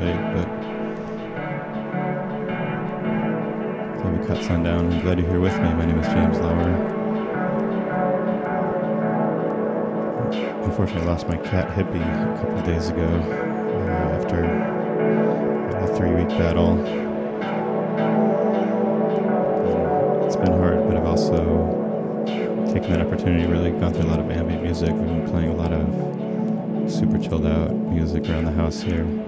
late, but glad we cut sundown. I'm glad you're here with me. My name is James Lauer. Unfortunately, I lost my cat Hippie a couple days ago uh, after a three-week battle. It's been hard, but I've also taken that opportunity. Really gone through a lot of ambient music. We've been playing a lot of super chilled out music around the house here.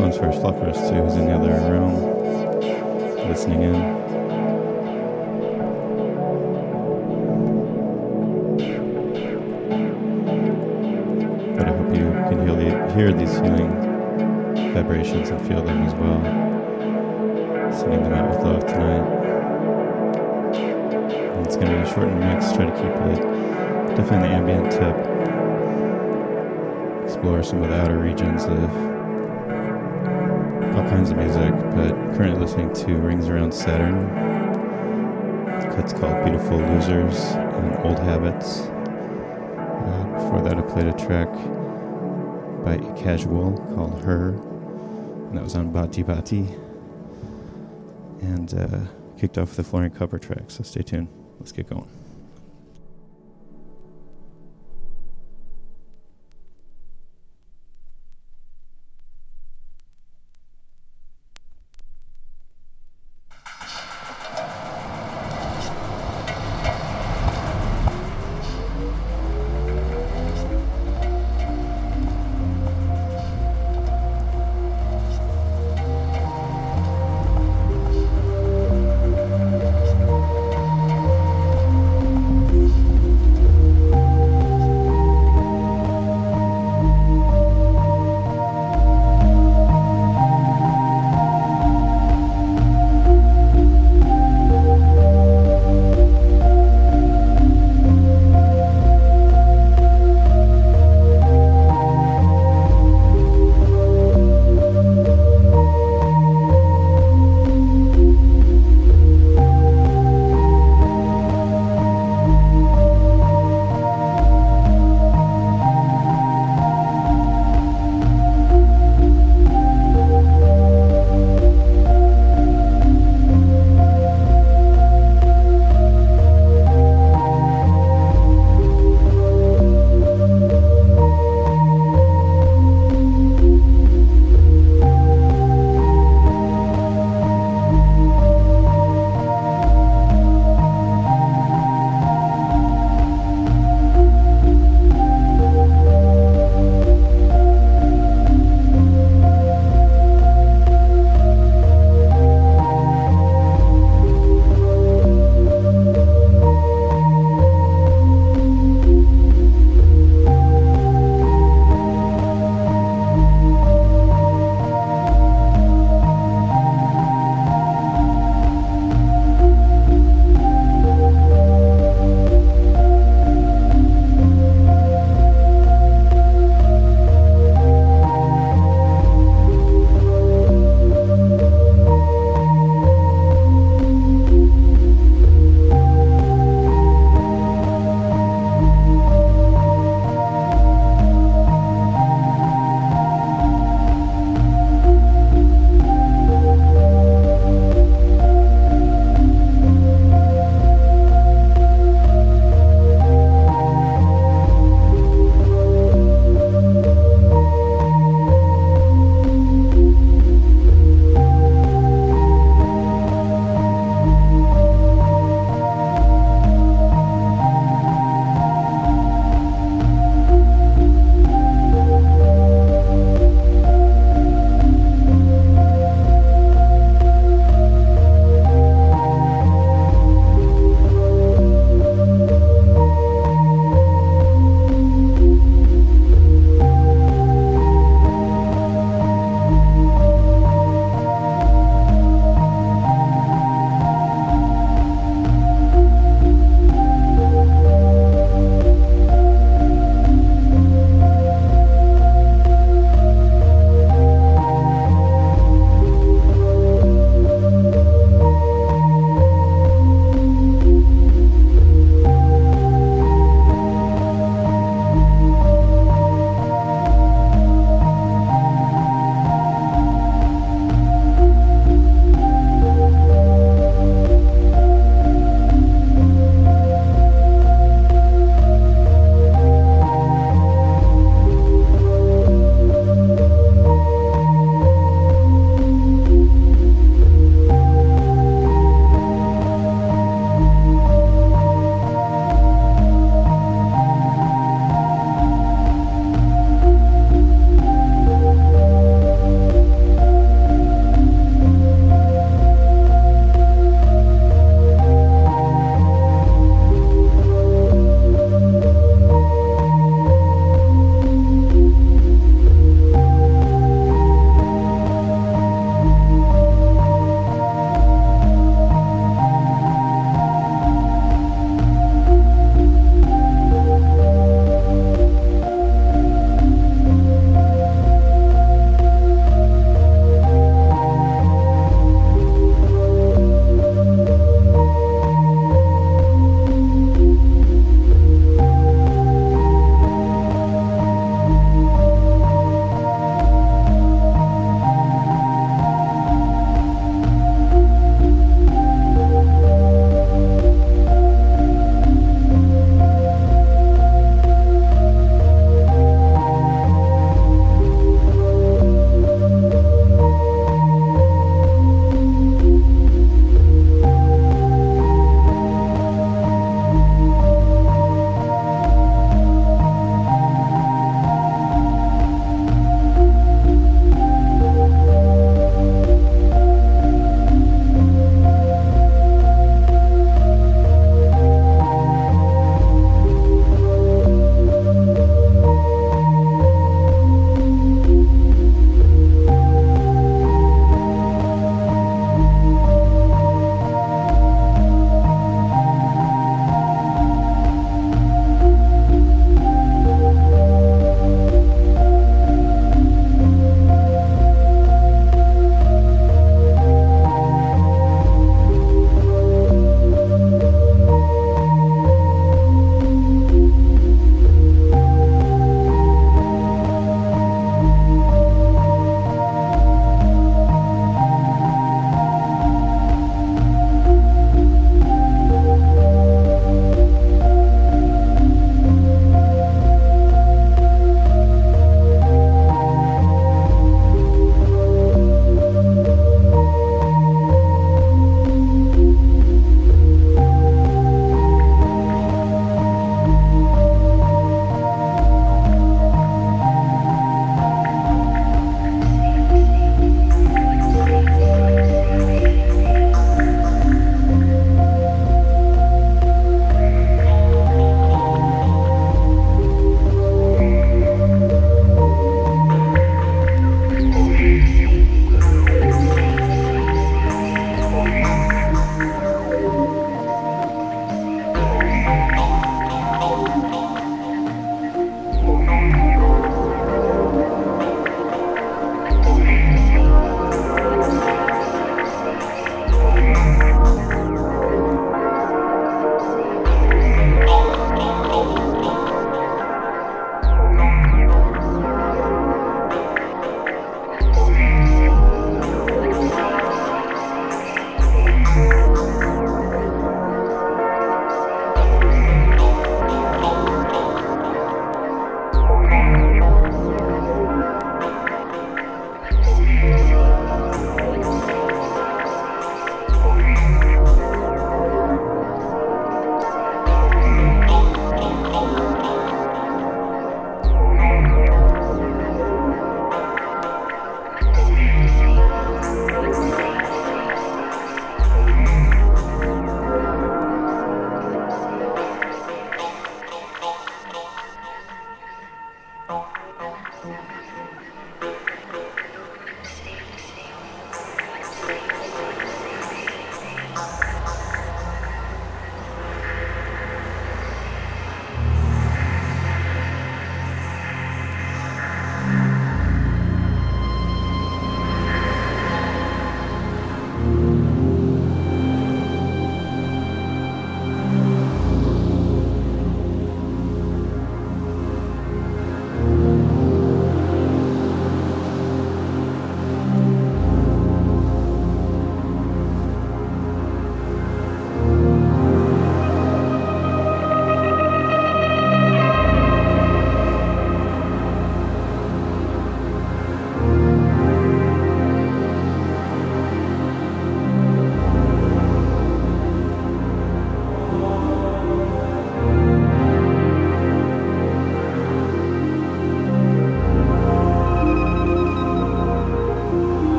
One's for Fluffers too, who's in the other room, listening in. But I hope you can hear, the, hear these healing vibrations and feel them as well. Sending them out with love tonight. It's going to be a shortened mix. Try to keep it definitely ambient tip. Explore some of the outer regions of kinds of music, but currently listening to Rings Around Saturn. It's called Beautiful Losers and Old Habits. Uh, before that, I played a track by Casual called Her, and that was on Bati Bati. And uh, kicked off with the Florian cover track, so stay tuned. Let's get going.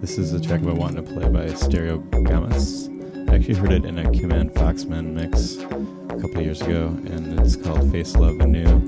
This is a track I wanted to play by Stereogamous. I actually heard it in a Kim Foxman mix a couple years ago, and it's called Face Love Anew.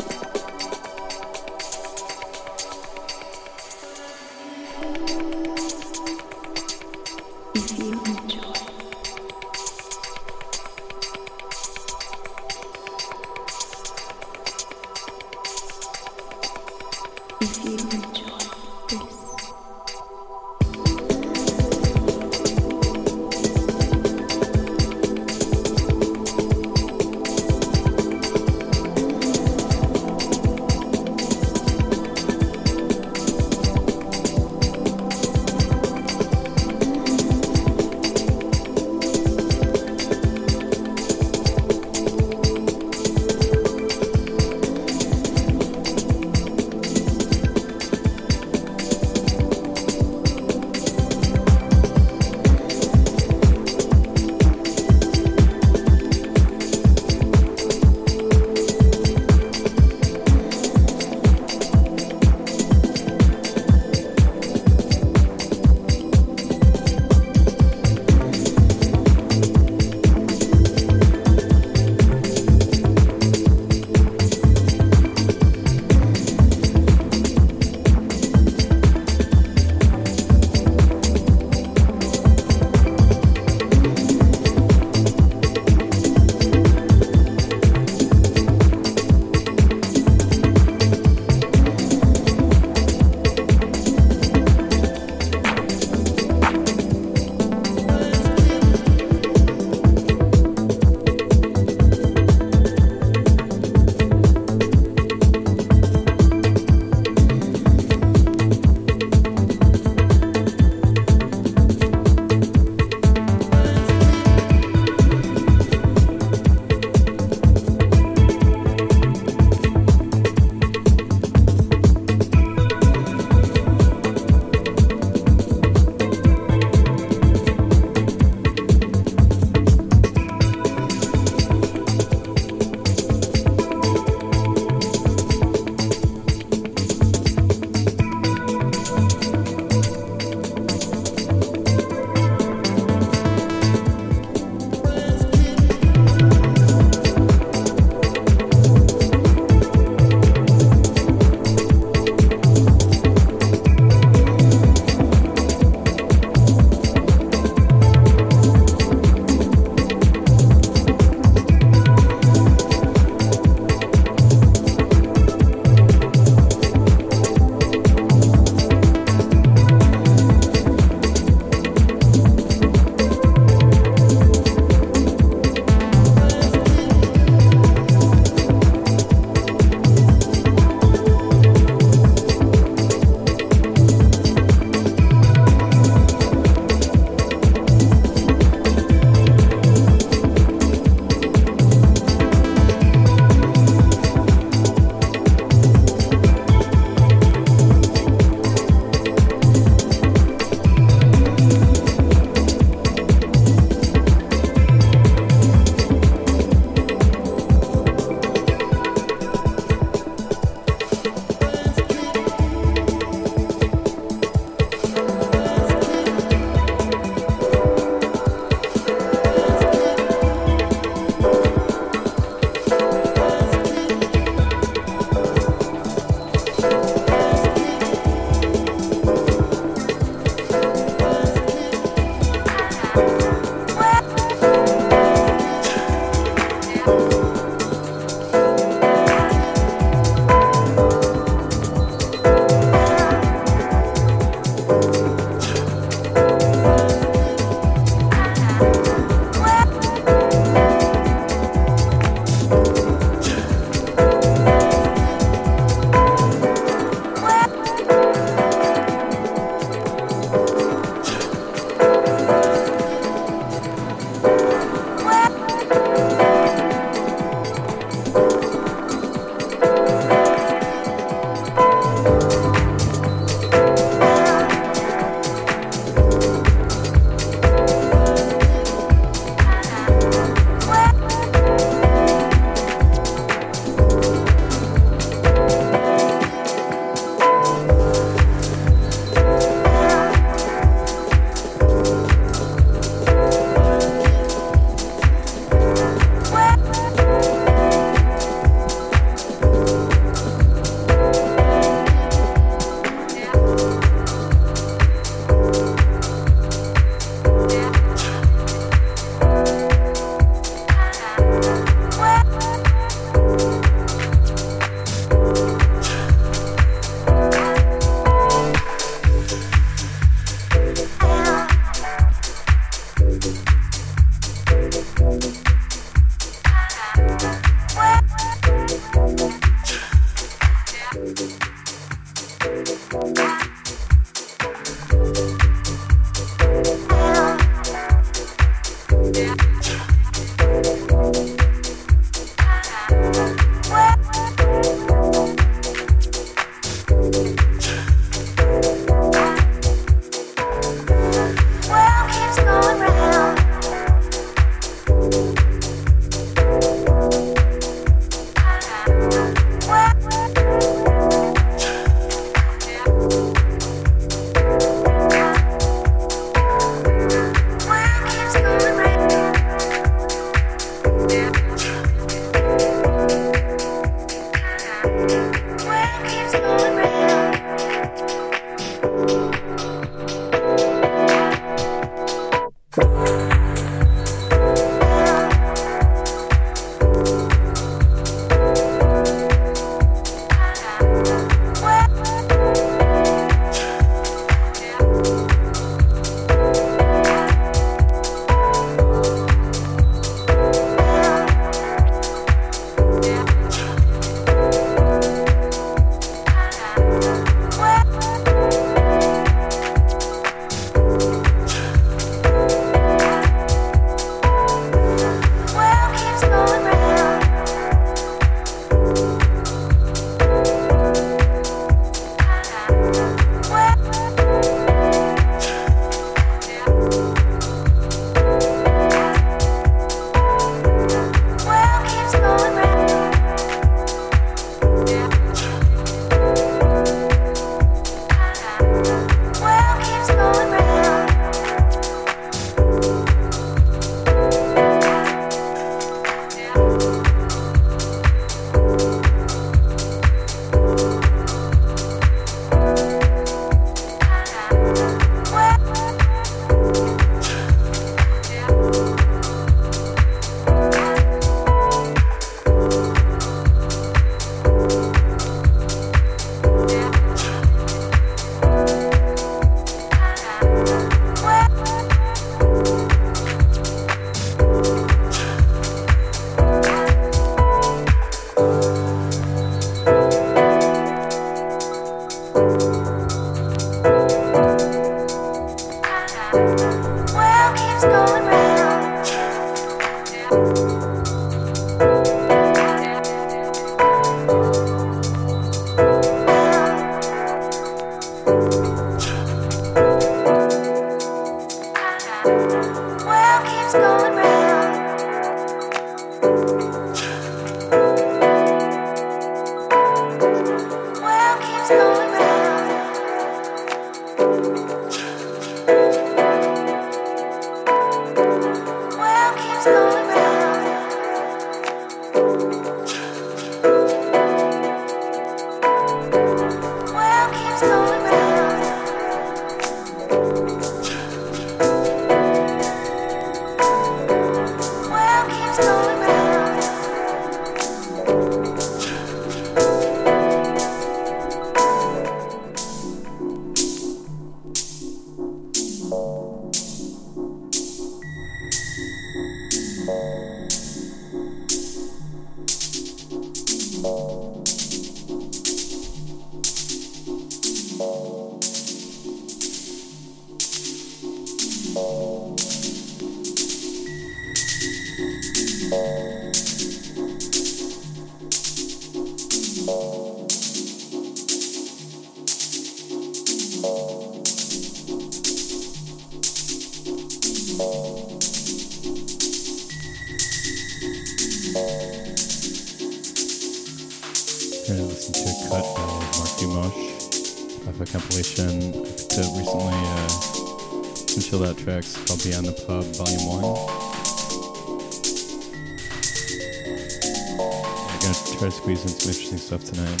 Interesting stuff tonight.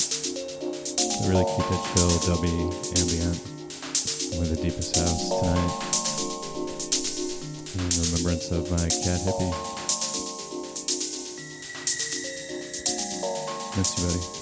Really keep it chill, dubby, ambient, with the deepest house tonight. In remembrance of my cat hippie. Miss you, buddy.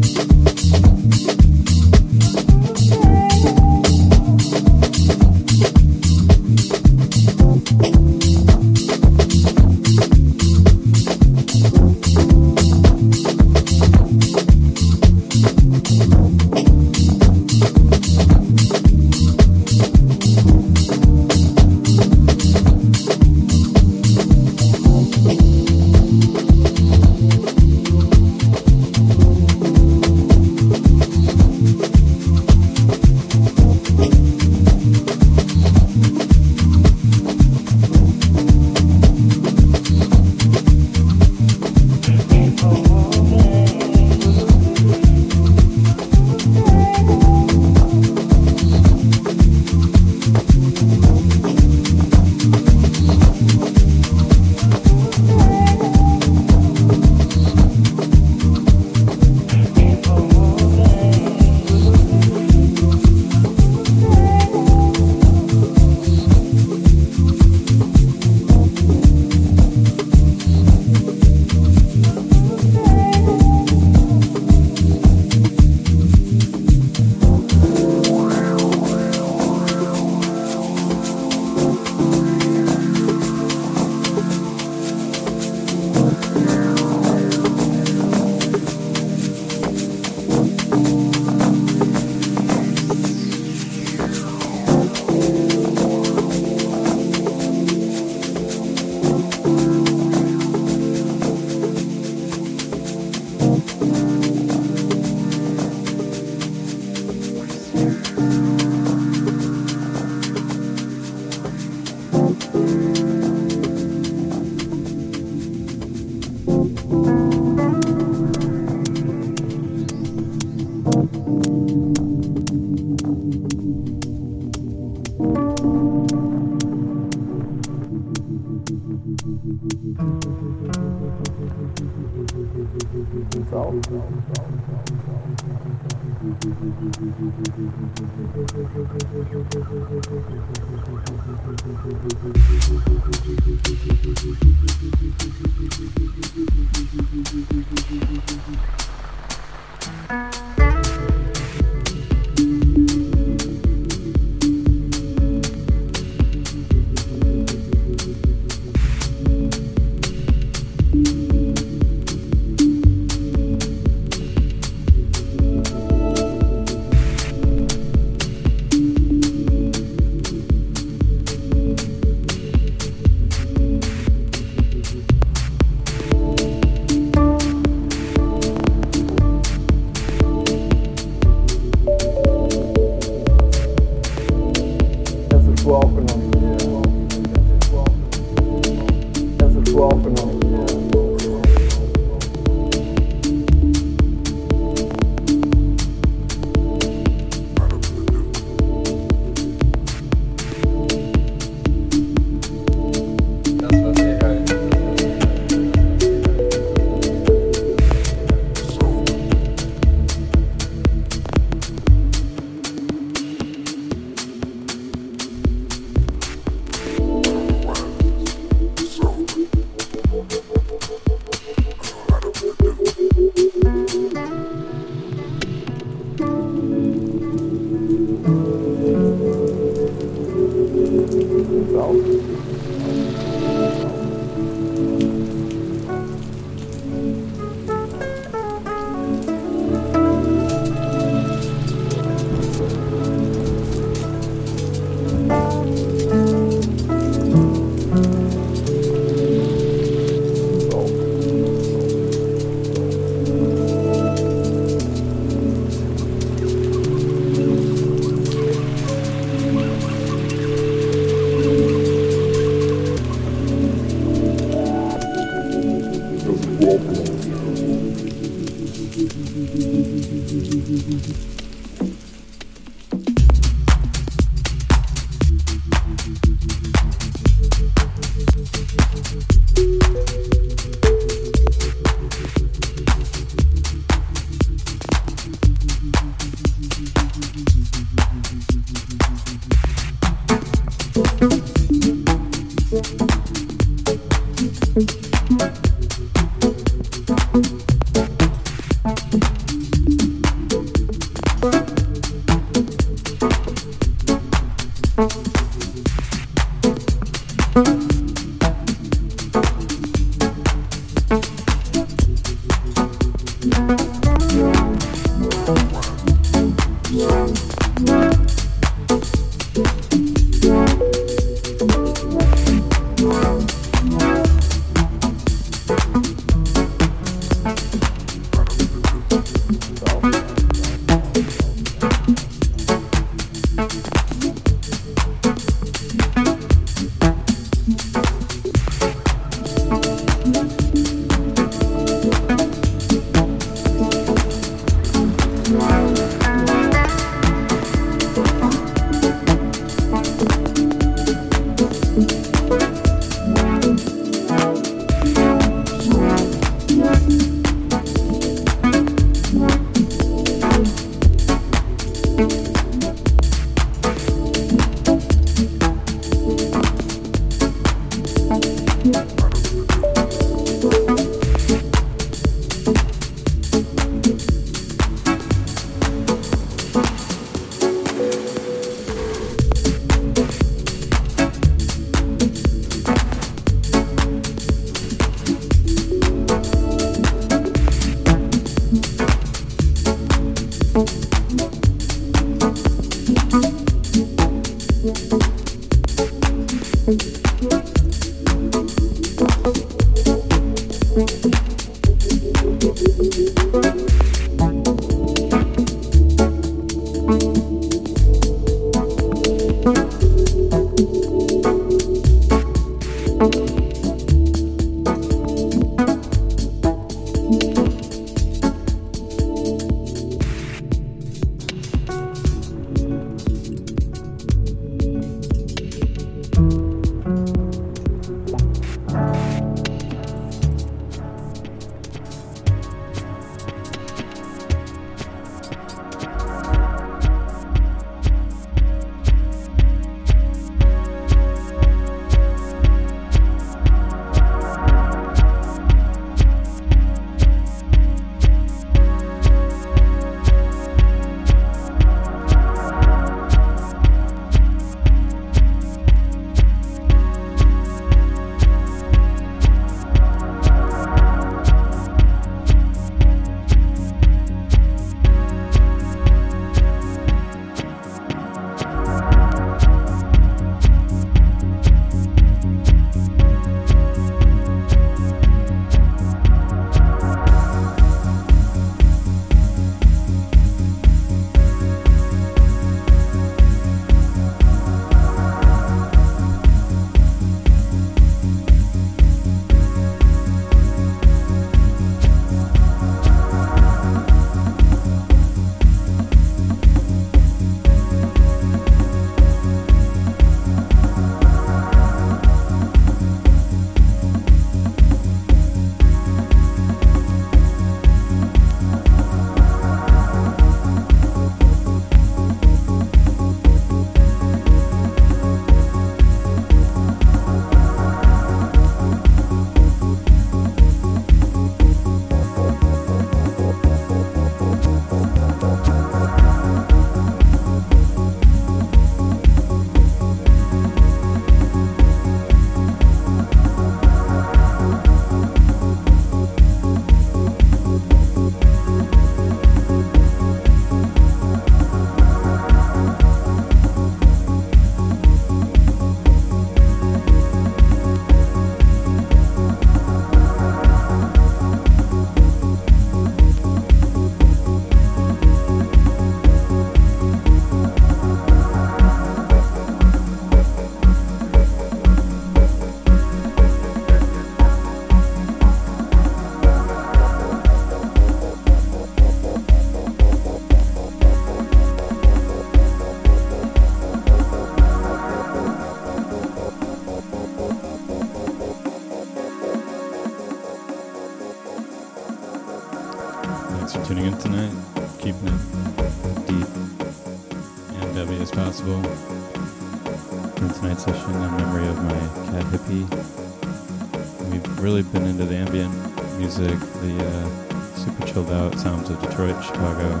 Music, the uh, super chilled out sounds of Detroit, Chicago.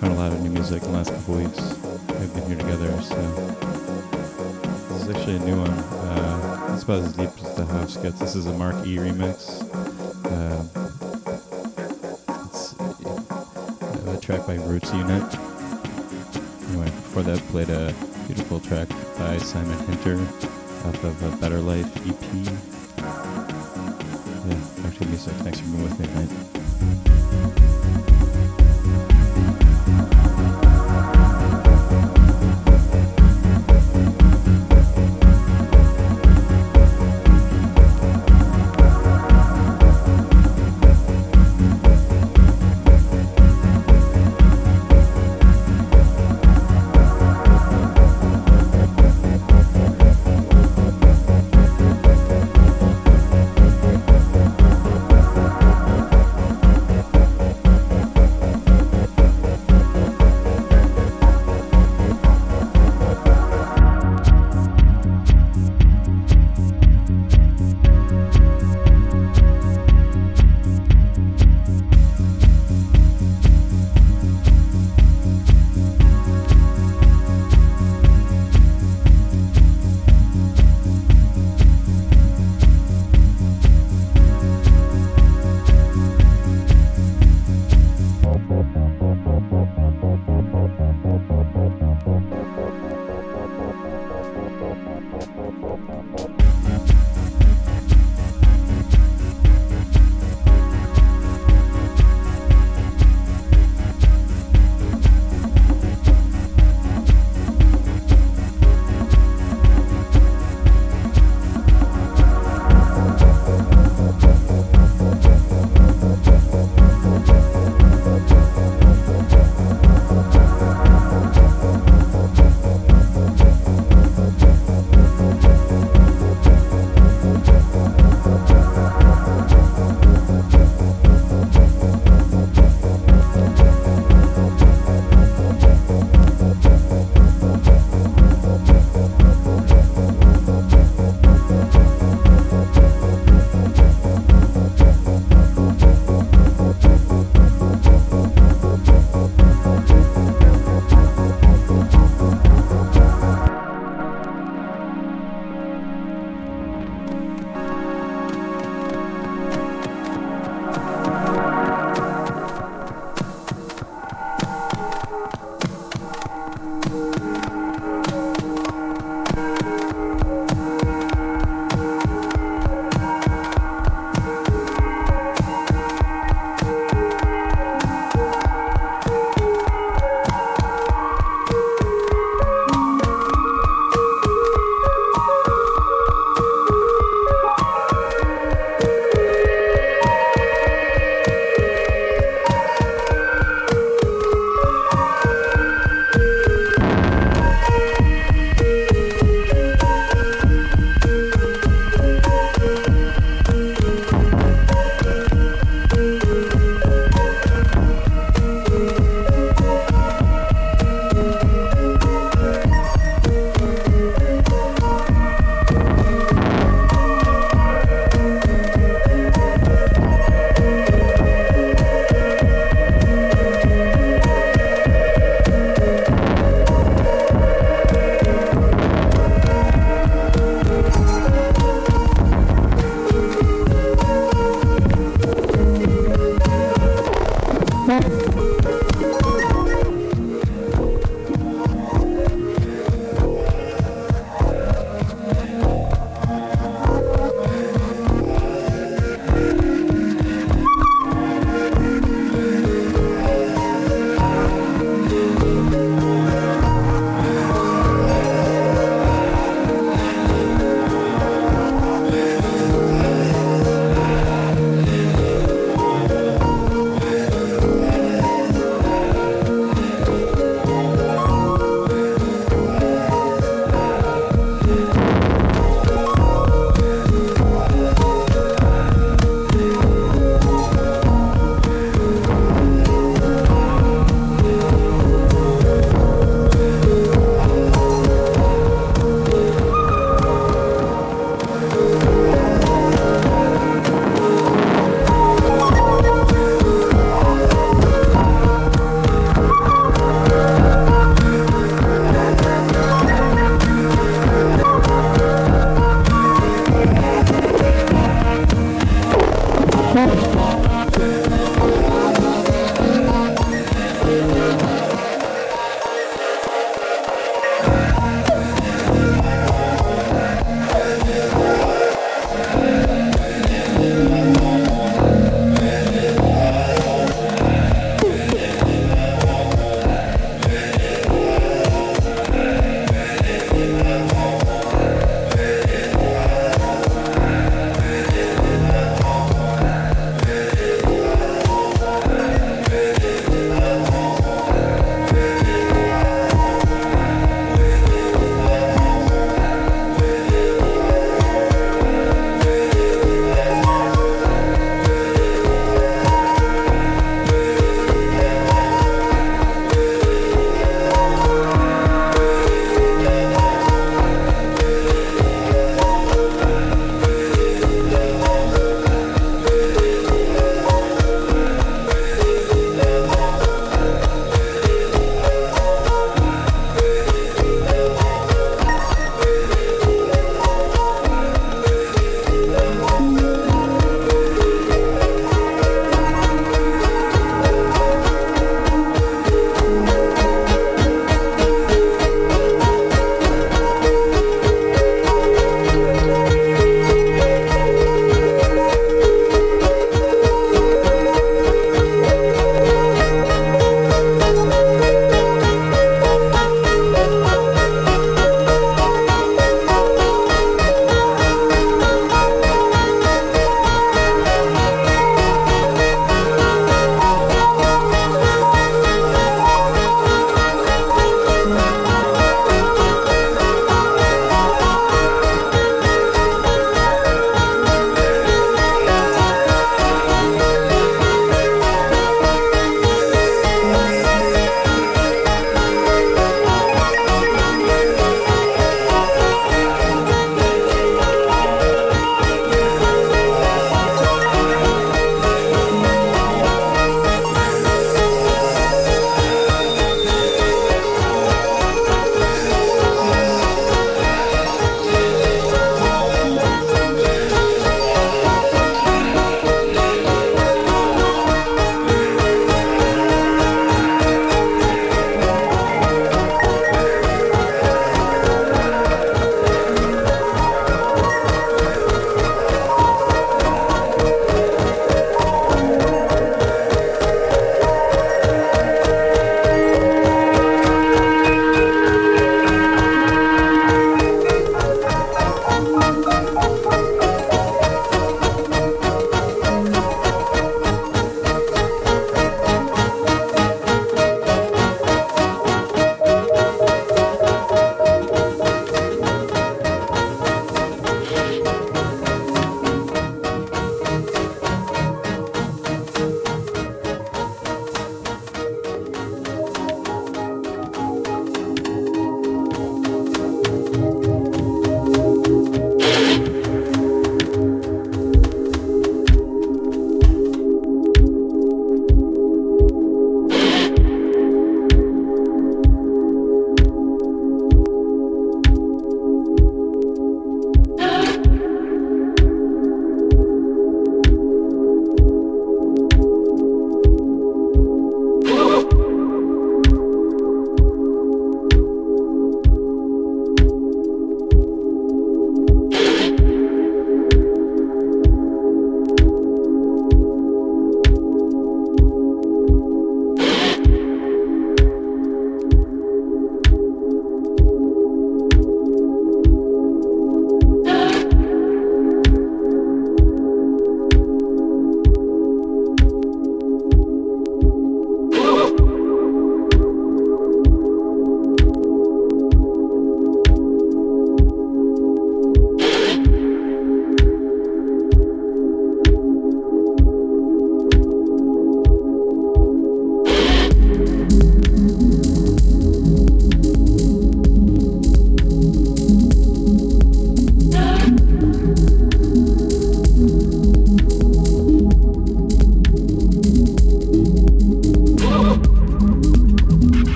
Found a lot of new music in the last couple weeks. We've been here together, so this is actually a new one. Uh, it's about as deep as the house gets. This is a Mark E remix. Uh, it's uh, a track by Roots Unit. Anyway, before that, played a beautiful track by Simon Hinter off of a Better Life EP. Music. Thanks for being with me tonight.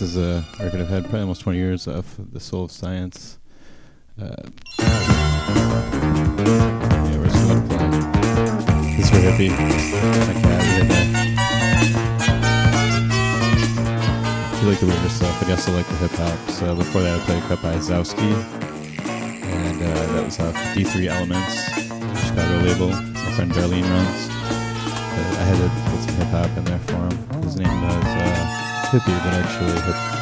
This is a record I've had probably almost 20 years of, The Soul of Science. Uh, yeah, we're just gonna play. This is for Hippie. You like the weirder stuff, but also like the hip hop. So before that, I played a Cut by Zowski. And uh, that was off D3 Elements, Chicago label. My friend Darlene runs. Uh, I had to put some hip hop in there for him. His name was. Uh, Hippie, but actually hip,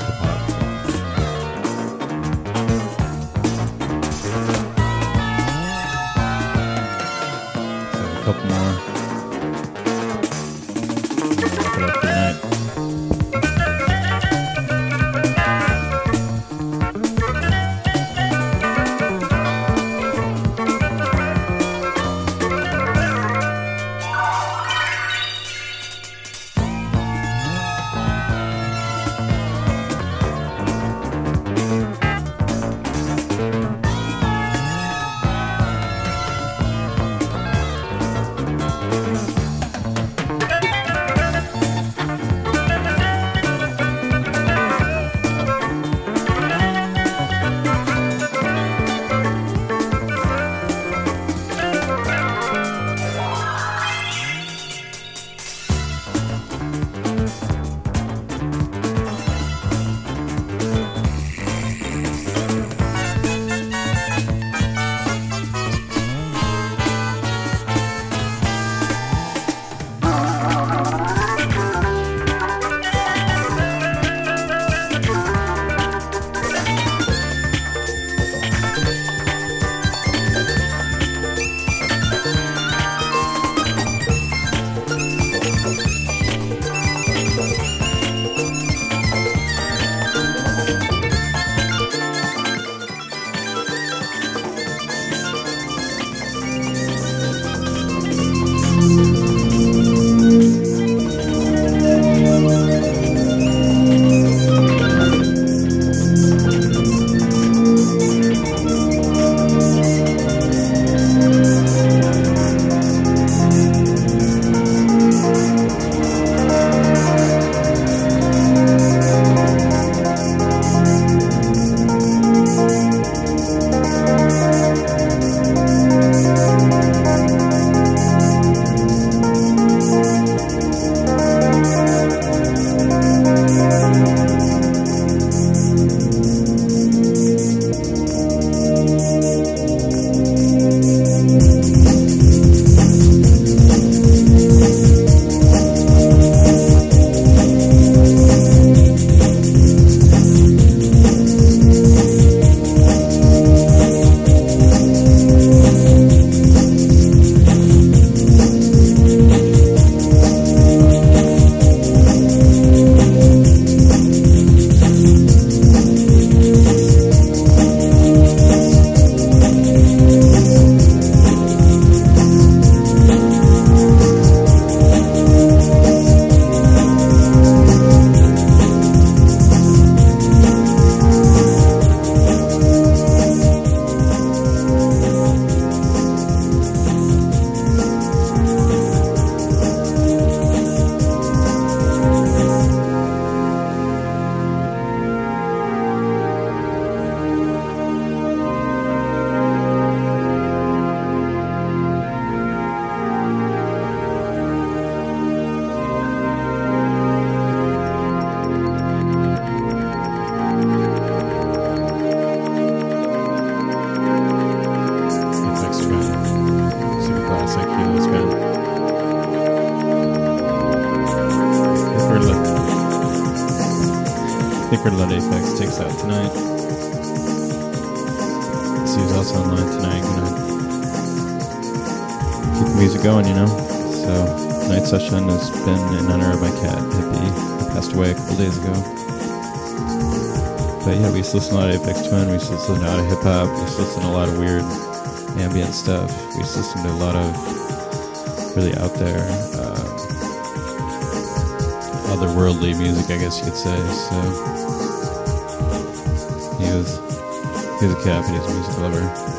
hop. We used to listen to a lot of weird ambient stuff. We used to listen to a lot of really out there. Um, otherworldly music, I guess you could say. So he was he was a cat, but he was a music lover.